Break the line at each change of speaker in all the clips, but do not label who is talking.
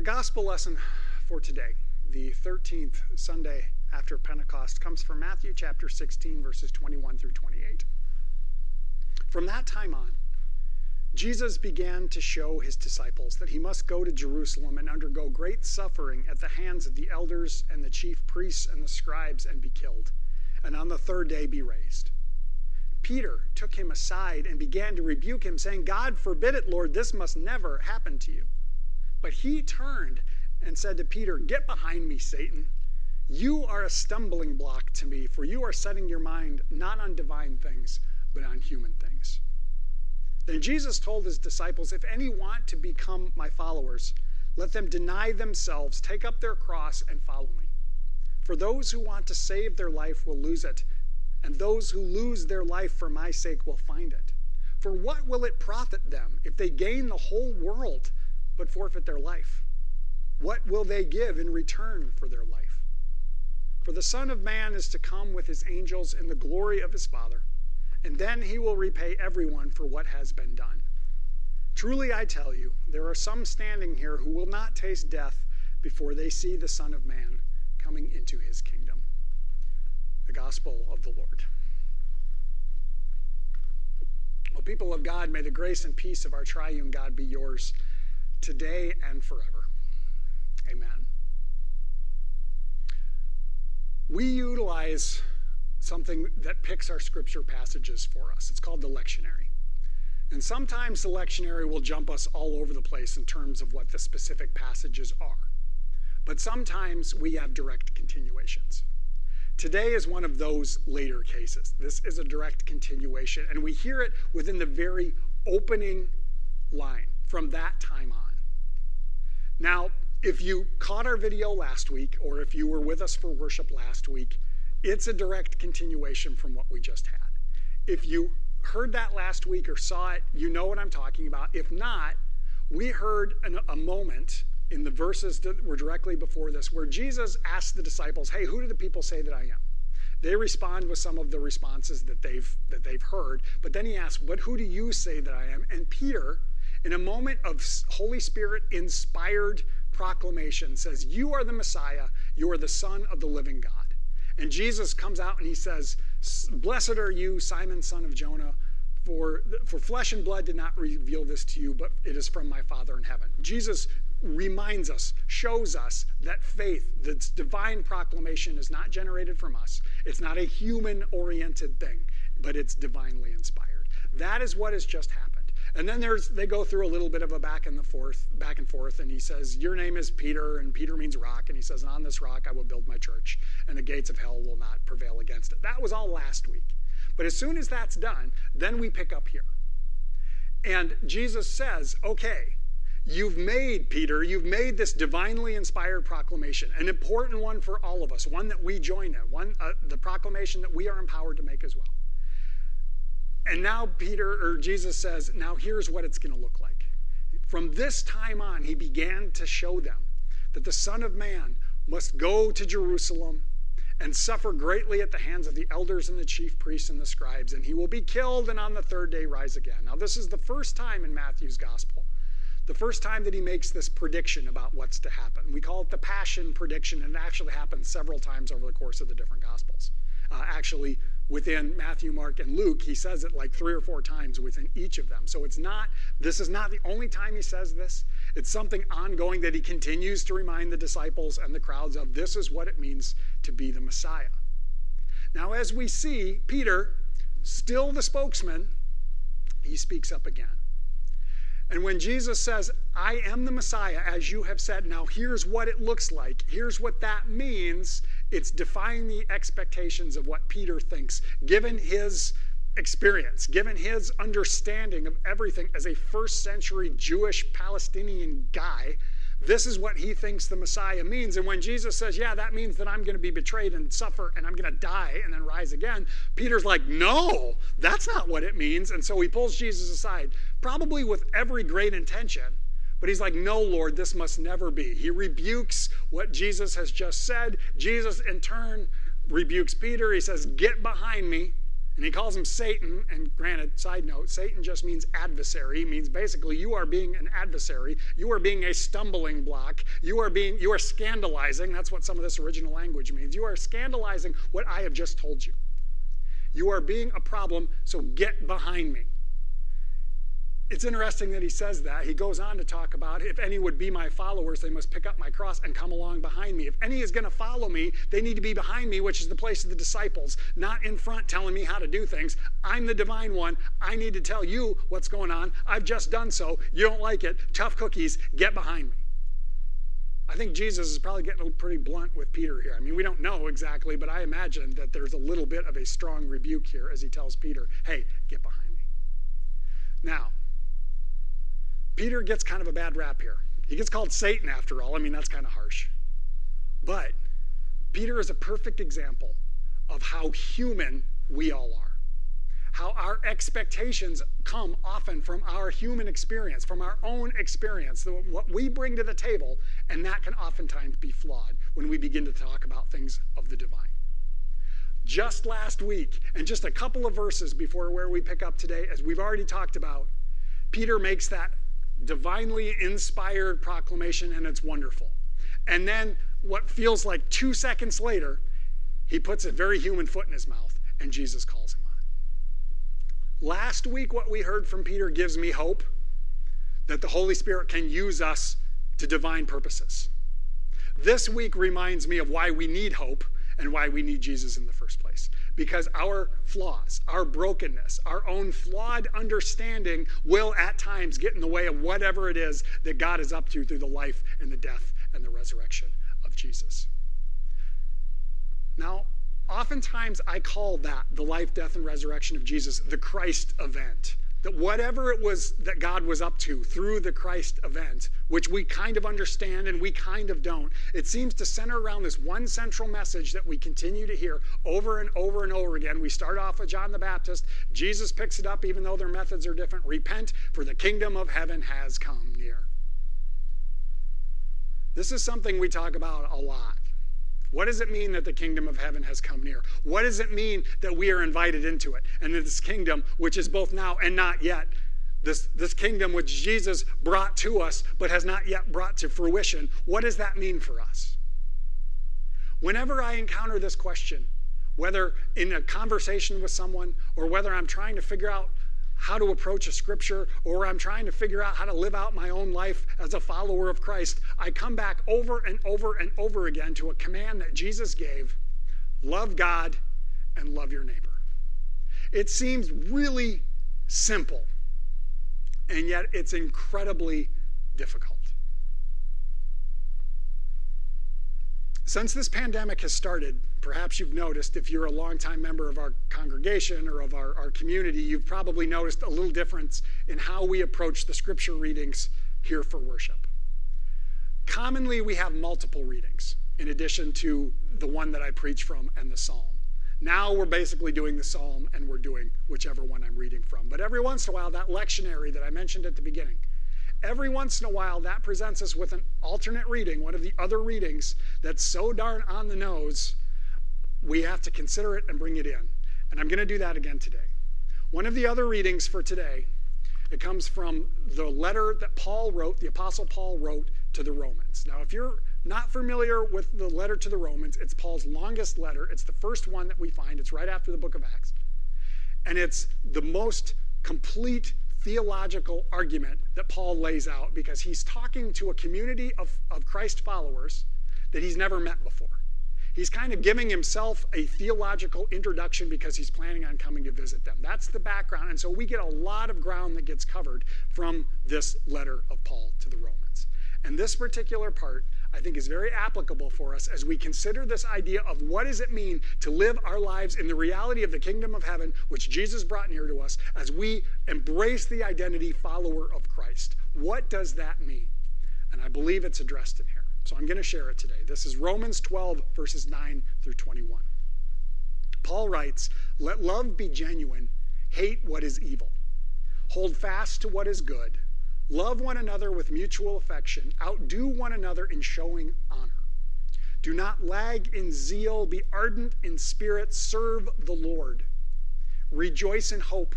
Our gospel lesson for today, the 13th Sunday after Pentecost, comes from Matthew chapter 16, verses 21 through 28. From that time on, Jesus began to show his disciples that he must go to Jerusalem and undergo great suffering at the hands of the elders and the chief priests and the scribes and be killed, and on the third day be raised. Peter took him aside and began to rebuke him, saying, God forbid it, Lord, this must never happen to you. But he turned and said to Peter, Get behind me, Satan. You are a stumbling block to me, for you are setting your mind not on divine things, but on human things. Then Jesus told his disciples, If any want to become my followers, let them deny themselves, take up their cross, and follow me. For those who want to save their life will lose it, and those who lose their life for my sake will find it. For what will it profit them if they gain the whole world but forfeit their life? What will they give in return for their life? For the Son of Man is to come with his angels in the glory of his Father and then he will repay everyone for what has been done. Truly, I tell you, there are some standing here who will not taste death before they see the Son of Man coming into his kingdom. The Gospel of the Lord. Well, people of God, may the grace and peace of our triune God be yours today and forever. Amen. We utilize something that picks our scripture passages for us. It's called the lectionary. And sometimes the lectionary will jump us all over the place in terms of what the specific passages are. But sometimes we have direct continuations. Today is one of those later cases. This is a direct continuation, and we hear it within the very opening line from that time on. Now, if you caught our video last week, or if you were with us for worship last week, it's a direct continuation from what we just had. If you heard that last week or saw it, you know what I'm talking about. If not, we heard an, a moment in the verses that were directly before this where Jesus asked the disciples, "Hey, who do the people say that I am?" They respond with some of the responses that they've that they've heard, but then he asks, "But who do you say that I am?" And Peter, in a moment of Holy Spirit inspired proclamation, says, "You are the Messiah. You are the Son of the living God." And Jesus comes out and he says, Blessed are you, Simon, son of Jonah, for, for flesh and blood did not reveal this to you, but it is from my Father in heaven. Jesus reminds us, shows us that faith, this divine proclamation, is not generated from us. It's not a human oriented thing, but it's divinely inspired. That is what has just happened. And then there's they go through a little bit of a back and the forth, back and forth, and he says, Your name is Peter, and Peter means rock, and he says, And on this rock I will build my church, and the gates of hell will not prevail against it. That was all last week. But as soon as that's done, then we pick up here. And Jesus says, Okay, you've made, Peter, you've made this divinely inspired proclamation, an important one for all of us, one that we join in, one uh, the proclamation that we are empowered to make as well. And now Peter or Jesus says, now here's what it's going to look like. From this time on, he began to show them that the Son of Man must go to Jerusalem and suffer greatly at the hands of the elders and the chief priests and the scribes, and he will be killed and on the third day rise again. Now, this is the first time in Matthew's gospel, the first time that he makes this prediction about what's to happen. We call it the passion prediction, and it actually happens several times over the course of the different gospels. Uh, actually, within Matthew, Mark, and Luke, he says it like three or four times within each of them. So it's not, this is not the only time he says this. It's something ongoing that he continues to remind the disciples and the crowds of this is what it means to be the Messiah. Now, as we see, Peter, still the spokesman, he speaks up again. And when Jesus says, I am the Messiah, as you have said, now here's what it looks like, here's what that means, it's defying the expectations of what Peter thinks, given his experience, given his understanding of everything as a first century Jewish Palestinian guy. This is what he thinks the Messiah means. And when Jesus says, Yeah, that means that I'm going to be betrayed and suffer and I'm going to die and then rise again, Peter's like, No, that's not what it means. And so he pulls Jesus aside, probably with every great intention. But he's like, No, Lord, this must never be. He rebukes what Jesus has just said. Jesus, in turn, rebukes Peter. He says, Get behind me. And he calls him Satan. And granted, side note, Satan just means adversary. It means basically you are being an adversary. You are being a stumbling block. You are being you are scandalizing. That's what some of this original language means. You are scandalizing what I have just told you. You are being a problem, so get behind me it's interesting that he says that. He goes on to talk about if any would be my followers, they must pick up my cross and come along behind me. If any is going to follow me, they need to be behind me, which is the place of the disciples, not in front telling me how to do things. I'm the divine one. I need to tell you what's going on. I've just done so. You don't like it. Tough cookies. Get behind me. I think Jesus is probably getting pretty blunt with Peter here. I mean, we don't know exactly, but I imagine that there's a little bit of a strong rebuke here as he tells Peter, hey, get behind me. Now, Peter gets kind of a bad rap here. He gets called Satan after all. I mean, that's kind of harsh. But Peter is a perfect example of how human we all are. How our expectations come often from our human experience, from our own experience, what we bring to the table, and that can oftentimes be flawed when we begin to talk about things of the divine. Just last week, and just a couple of verses before where we pick up today, as we've already talked about, Peter makes that divinely inspired proclamation, and it's wonderful. And then, what feels like two seconds later, he puts a very human foot in his mouth, and Jesus calls him on it. Last week, what we heard from Peter gives me hope that the Holy Spirit can use us to divine purposes. This week reminds me of why we need hope and why we need Jesus in the first place because our flaws, our brokenness, our own flawed understanding will at times get in the way of whatever it is that God is up to through the life and the death and the resurrection of Jesus. Now, oftentimes I call that the life, death, and resurrection of Jesus the Christ event that whatever it was that God was up to through the Christ event, which we kind of understand and we kind of don't, it seems to center around this one central message that we continue to hear over and over and over again. We start off with John the Baptist. Jesus picks it up, even though their methods are different. Repent, for the kingdom of heaven has come near. This is something we talk about a lot. What does it mean that the kingdom of heaven has come near? What does it mean that we are invited into it? And that this kingdom, which is both now and not yet, this, this kingdom which Jesus brought to us but has not yet brought to fruition, what does that mean for us? Whenever I encounter this question, whether in a conversation with someone or whether I'm trying to figure out how to approach a scripture or I'm trying to figure out how to live out my own life as a follower of Christ, I come back over and over and over again to a command that Jesus gave love God and love your neighbor. It seems really simple, and yet it's incredibly difficult. Since this pandemic has started, perhaps you've noticed, if you're a longtime member of our congregation or of our, our community, you've probably noticed a little difference in how we approach the scripture readings here for worship. Commonly, we have multiple readings in addition to the one that I preach from and the psalm. Now we're basically doing the psalm and we're doing whichever one I'm reading from. But every once in a while, that lectionary that I mentioned at the beginning, every once in a while that presents us with an alternate reading, one of the other readings that's so darn on the nose, we have to consider it and bring it in. And I'm going to do that again today. One of the other readings for today, it comes from the letter that Paul wrote, the Apostle Paul wrote to the Romans. Now, if you're not familiar with the letter to the Romans, it's Paul's longest letter. It's the first one that we find, it's right after the book of Acts. And it's the most complete theological argument that Paul lays out because he's talking to a community of, of Christ followers that he's never met before. He's kind of giving himself a theological introduction because he's planning on coming to visit them. That's the background. And so we get a lot of ground that gets covered from this letter of Paul to the Romans. And this particular part I think is very applicable for us as we consider this idea of what does it mean to live our lives in the reality of the kingdom of heaven, which Jesus brought near to us, as we embrace the identity follower of Christ. What does that mean? And I believe it's addressed in here. So I'm going to share it today. This is Romans 12, verses 9 through 21. Paul writes, Let love be genuine, hate what is evil, hold fast to what is good Love one another with mutual affection. Outdo one another in showing honor. Do not lag in zeal. Be ardent in spirit. Serve the Lord. Rejoice in hope.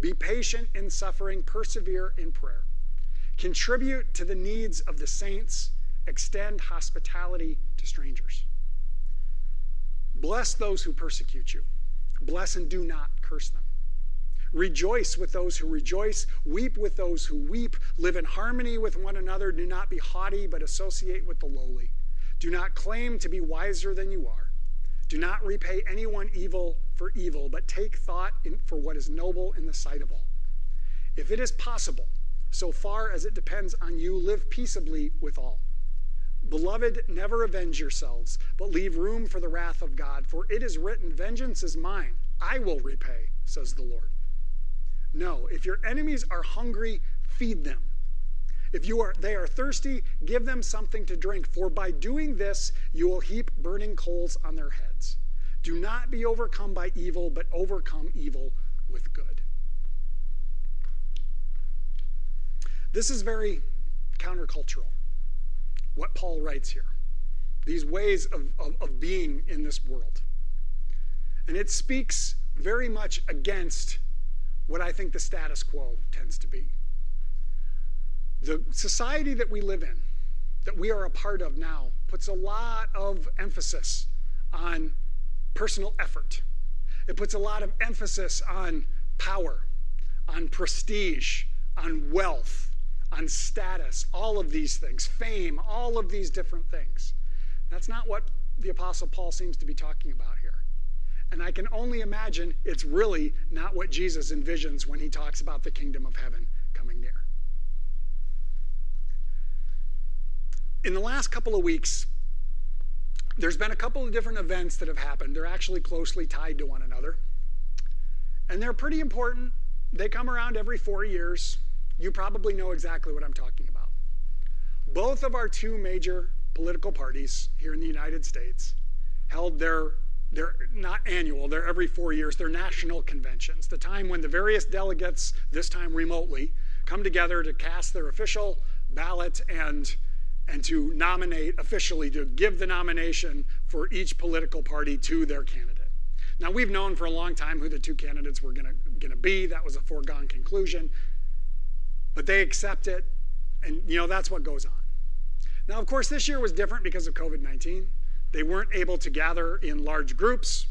Be patient in suffering. Persevere in prayer. Contribute to the needs of the saints. Extend hospitality to strangers. Bless those who persecute you. Bless and do not curse them. Rejoice with those who rejoice. Weep with those who weep. Live in harmony with one another. Do not be haughty, but associate with the lowly. Do not claim to be wiser than you are. Do not repay anyone evil for evil, but take thought in, for what is noble in the sight of all. If it is possible, so far as it depends on you, live peaceably with all. Beloved, never avenge yourselves, but leave room for the wrath of God, for it is written, Vengeance is mine, I will repay, says the Lord. No, if your enemies are hungry, feed them. If you are they are thirsty, give them something to drink, for by doing this you will heap burning coals on their heads. Do not be overcome by evil, but overcome evil with good. This is very countercultural, what Paul writes here. These ways of, of, of being in this world. And it speaks very much against what I think the status quo tends to be. The society that we live in, that we are a part of now, puts a lot of emphasis on personal effort. It puts a lot of emphasis on power, on prestige, on wealth, on status, all of these things, fame, all of these different things. That's not what the Apostle Paul seems to be talking about here. And I can only imagine it's really not what Jesus envisions when he talks about the kingdom of heaven coming near. In the last couple of weeks, there's been a couple of different events that have happened. They're actually closely tied to one another. And they're pretty important. They come around every four years. You probably know exactly what I'm talking about. Both of our two major political parties here in the United States held their, their not annual, they're every four years, they're national conventions, the time when the various delegates, this time remotely, come together to cast their official ballot and and to nominate officially, to give the nomination for each political party to their candidate. Now, we've known for a long time who the two candidates were going to be. That was a foregone conclusion. But they accept it, and you know, that's what goes on. Now, of course, this year was different because of COVID 19. They weren't able to gather in large groups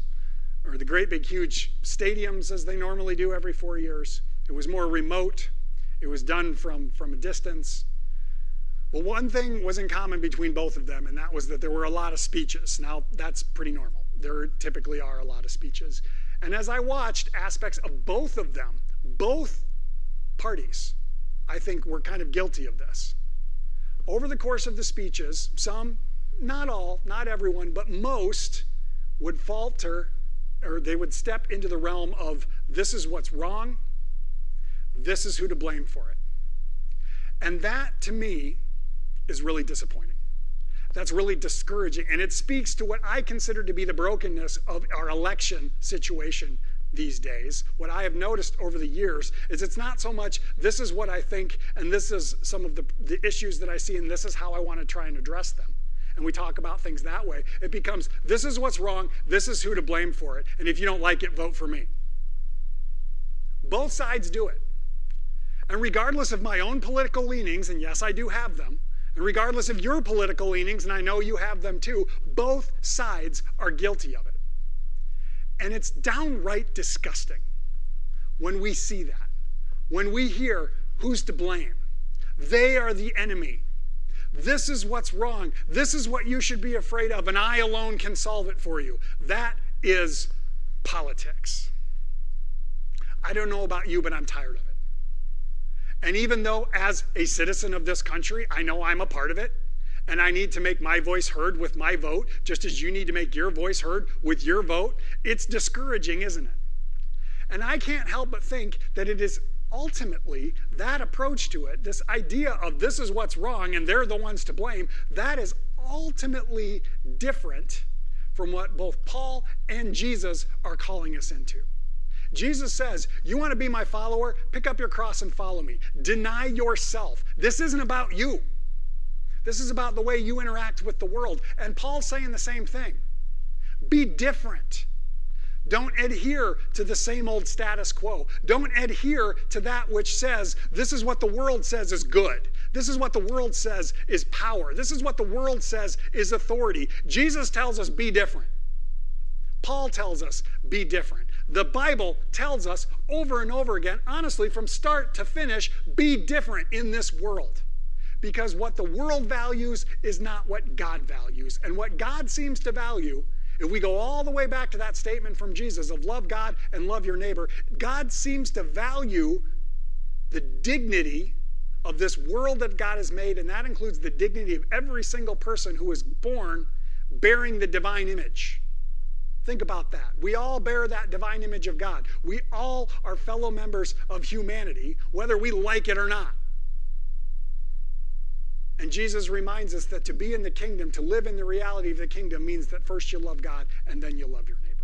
or the great big huge stadiums as they normally do every four years. It was more remote, it was done from, from a distance. Well, one thing was in common between both of them, and that was that there were a lot of speeches. Now, that's pretty normal. There typically are a lot of speeches. And as I watched aspects of both of them, both parties, I think, were kind of guilty of this. Over the course of the speeches, some, not all, not everyone, but most would falter or they would step into the realm of this is what's wrong, this is who to blame for it. And that, to me, is really disappointing. That's really discouraging. And it speaks to what I consider to be the brokenness of our election situation these days. What I have noticed over the years is it's not so much this is what I think and this is some of the, the issues that I see and this is how I want to try and address them. And we talk about things that way. It becomes this is what's wrong, this is who to blame for it, and if you don't like it, vote for me. Both sides do it. And regardless of my own political leanings, and yes, I do have them, and regardless of your political leanings, and I know you have them too, both sides are guilty of it. And it's downright disgusting when we see that, when we hear who's to blame. They are the enemy. This is what's wrong. This is what you should be afraid of, and I alone can solve it for you. That is politics. I don't know about you, but I'm tired of it. And even though, as a citizen of this country, I know I'm a part of it, and I need to make my voice heard with my vote, just as you need to make your voice heard with your vote, it's discouraging, isn't it? And I can't help but think that it is ultimately that approach to it, this idea of this is what's wrong and they're the ones to blame, that is ultimately different from what both Paul and Jesus are calling us into. Jesus says, You want to be my follower? Pick up your cross and follow me. Deny yourself. This isn't about you. This is about the way you interact with the world. And Paul's saying the same thing. Be different. Don't adhere to the same old status quo. Don't adhere to that which says, this is what the world says is good. This is what the world says is power. This is what the world says is authority. Jesus tells us, be different. Paul tells us, be different. The Bible tells us over and over again, honestly, from start to finish, be different in this world. Because what the world values is not what God values. And what God seems to value if we go all the way back to that statement from Jesus of love God and love your neighbor, God seems to value the dignity of this world that God has made, and that includes the dignity of every single person who is born bearing the divine image. Think about that. We all bear that divine image of God. We all are fellow members of humanity, whether we like it or not. And Jesus reminds us that to be in the kingdom, to live in the reality of the kingdom, means that first you love God and then you love your neighbor.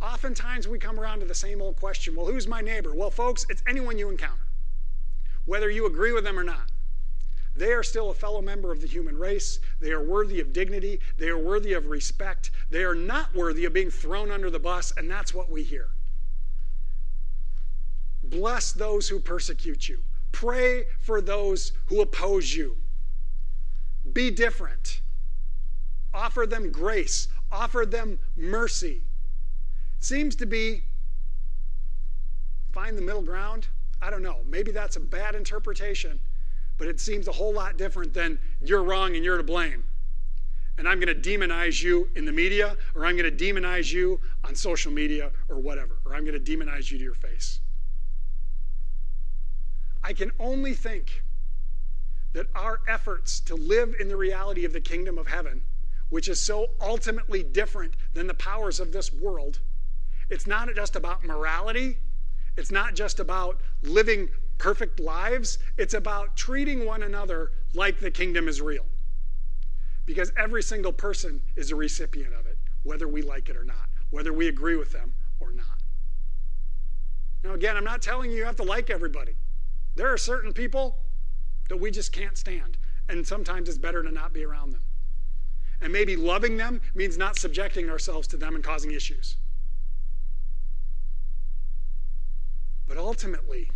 Oftentimes we come around to the same old question well, who's my neighbor? Well, folks, it's anyone you encounter, whether you agree with them or not. They are still a fellow member of the human race. They are worthy of dignity. They are worthy of respect. They are not worthy of being thrown under the bus, and that's what we hear. Bless those who persecute you. Pray for those who oppose you. Be different. Offer them grace. Offer them mercy. It seems to be find the middle ground. I don't know. Maybe that's a bad interpretation, but it seems a whole lot different than you're wrong and you're to blame. And I'm going to demonize you in the media, or I'm going to demonize you on social media, or whatever, or I'm going to demonize you to your face. I can only think that our efforts to live in the reality of the kingdom of heaven, which is so ultimately different than the powers of this world, it's not just about morality, it's not just about living perfect lives, it's about treating one another like the kingdom is real. Because every single person is a recipient of it, whether we like it or not, whether we agree with them or not. Now, again, I'm not telling you you have to like everybody. There are certain people that we just can't stand, and sometimes it's better to not be around them. And maybe loving them means not subjecting ourselves to them and causing issues. But ultimately,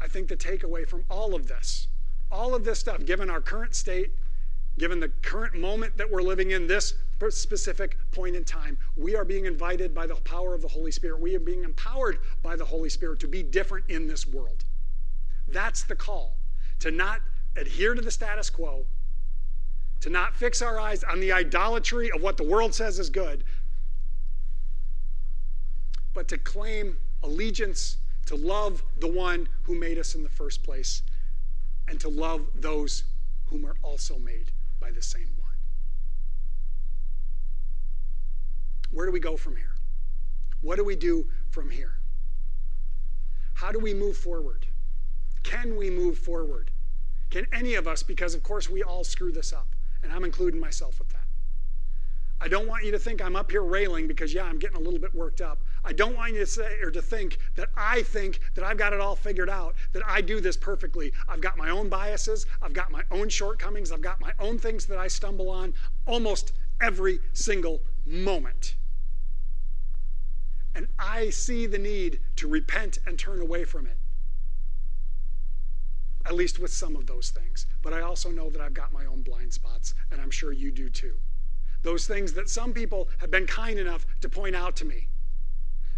I think the takeaway from all of this, all of this stuff, given our current state, given the current moment that we're living in, this specific point in time, we are being invited by the power of the Holy Spirit. We are being empowered by the Holy Spirit to be different in this world. That's the call to not adhere to the status quo, to not fix our eyes on the idolatry of what the world says is good, but to claim allegiance, to love the one who made us in the first place, and to love those whom are also made by the same one. Where do we go from here? What do we do from here? How do we move forward? Can we move forward? Can any of us, because of course we all screw this up, and I'm including myself with. I don't want you to think I'm up here railing because, yeah, I'm getting a little bit worked up. I don't want you to say or to think that I think that I've got it all figured out, that I do this perfectly. I've got my own biases, I've got my own shortcomings, I've got my own things that I stumble on almost every single moment. And I see the need to repent and turn away from it. At least with some of those things. But I also know that I've got my own blind spots, and I'm sure you do too those things that some people have been kind enough to point out to me.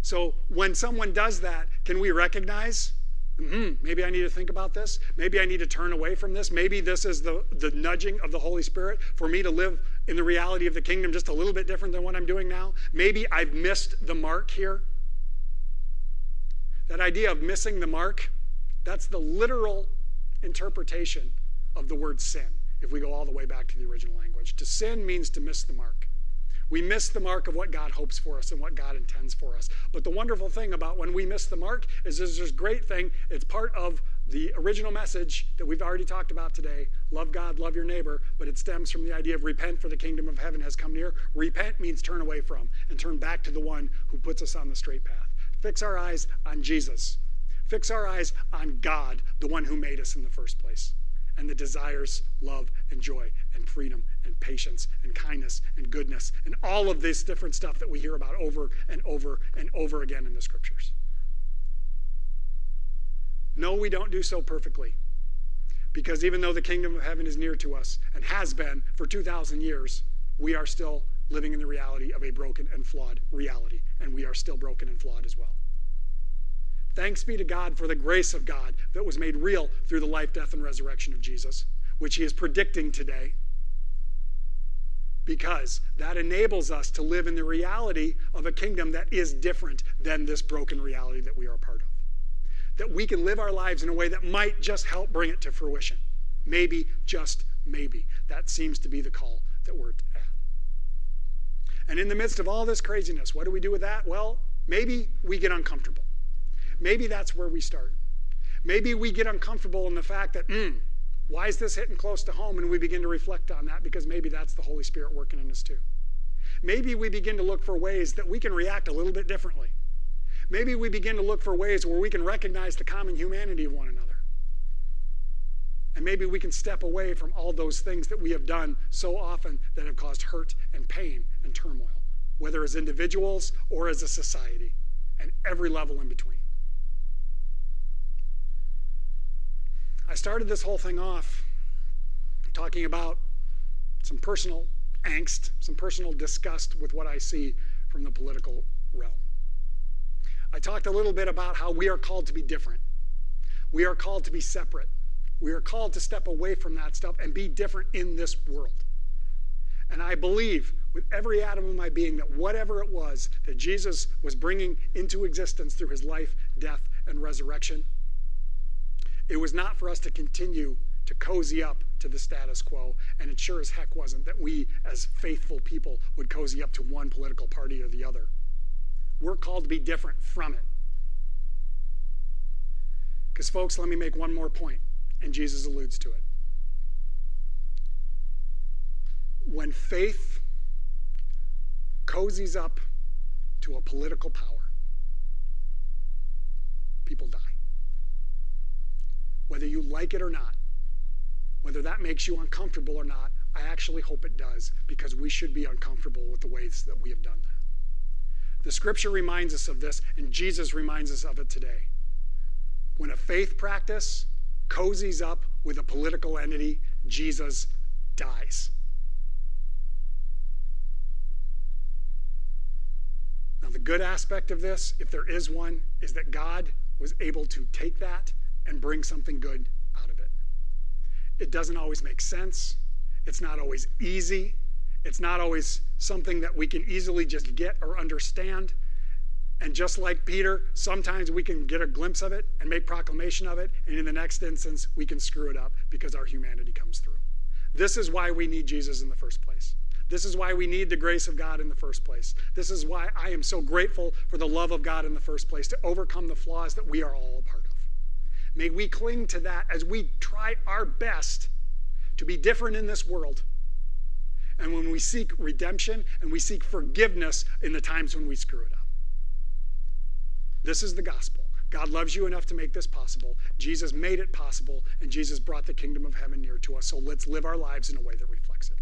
So when someone does that, can we recognize? Mm-hmm, maybe I need to think about this. Maybe I need to turn away from this. Maybe this is the, the nudging of the Holy Spirit for me to live in the reality of the kingdom just a little bit different than what I'm doing now. Maybe I've missed the mark here. That idea of missing the mark, that's the literal interpretation of the word sin if we go all the way back to the original language. To sin means to miss the mark. We miss the mark of what God hopes for us and what God intends for us. But the wonderful thing about when we miss the mark is there's this great thing. It's part of the original message that we've already talked about today love God, love your neighbor, but it stems from the idea of repent, for the kingdom of heaven has come near. Repent means turn away from and turn back to the one who puts us on the straight path. Fix our eyes on Jesus, fix our eyes on God, the one who made us in the first place and the desires love and joy and freedom and patience and kindness and goodness and all of this different stuff that we hear about over and over and over again in the scriptures. No, we don't do so perfectly. Because even though the kingdom of heaven is near to us and has been for 2,000 years, we are still living in the reality of a broken and flawed reality. And we are still broken and flawed as well. Thanks be to God for the grace of God that was made real through the life, death, and resurrection of Jesus, which he is predicting today. Because that enables us to live in the reality of a kingdom that is different than this broken reality that we are a part of that we can live our lives in a way that might just help bring it to fruition. Maybe, just maybe. That seems to be the call that we're at. And in the midst of all this craziness, what do we do with that? Well, maybe we get uncomfortable. Maybe that's where we start. Maybe we get uncomfortable in the fact that, hmm, why is this hitting close to home? And we begin to reflect on that because maybe that's the Holy Spirit working in us too. Maybe we begin to look for ways that we can react a little bit differently maybe we begin to look for ways where we can recognize the common humanity of one another. And maybe we can step away from all those things that we have done so often that have caused hurt and pain and turmoil, whether as individuals or as a society, and every level in between. I started this whole thing off talking about some personal angst, some personal disgust with what I see from the political realm. I talked a little bit about how we are called to be different. We are called to be separate. We are called to step away from that stuff and be different in this world. And I believe with every atom of my being that whatever it was that Jesus was bringing into existence through his life, death, and resurrection, it was not for us to continue to cozy up to the status quo. And it sure as heck wasn't that we, as faithful people, would cozy up to one political party or the other. We're called to be different from it. Because, folks, let me make one more point, and Jesus alludes to it. When faith cozies up to a political power, people die. Whether you like it or not, whether that makes you uncomfortable or not, I actually hope it does because we should be uncomfortable with the ways that we have done that. The scripture reminds us of this, and Jesus reminds us of it today. When a faith practice cozies up with a political entity, Jesus dies. Now, the good aspect of this, if there is one, is that God was able to take that and bring something good out of it. It doesn't always make sense, it's not always easy, it's not always something that we can easily just get or understand. And just like Peter, sometimes we can get a glimpse of it and make proclamation of it, and in the next instance, we can screw it up because our humanity comes through. This is why we need Jesus in the first place. This is why we need the grace of God in the first place. This is why I am so grateful for the love of God in the first place to overcome the flaws that we are all a part. May we cling to that as we try our best to be different in this world and when we seek redemption and we seek forgiveness in the times when we screw it up. This is the gospel. God loves you enough to make this possible. Jesus made it possible, and Jesus brought the kingdom of heaven near to us. So let's live our lives in a way that reflects it.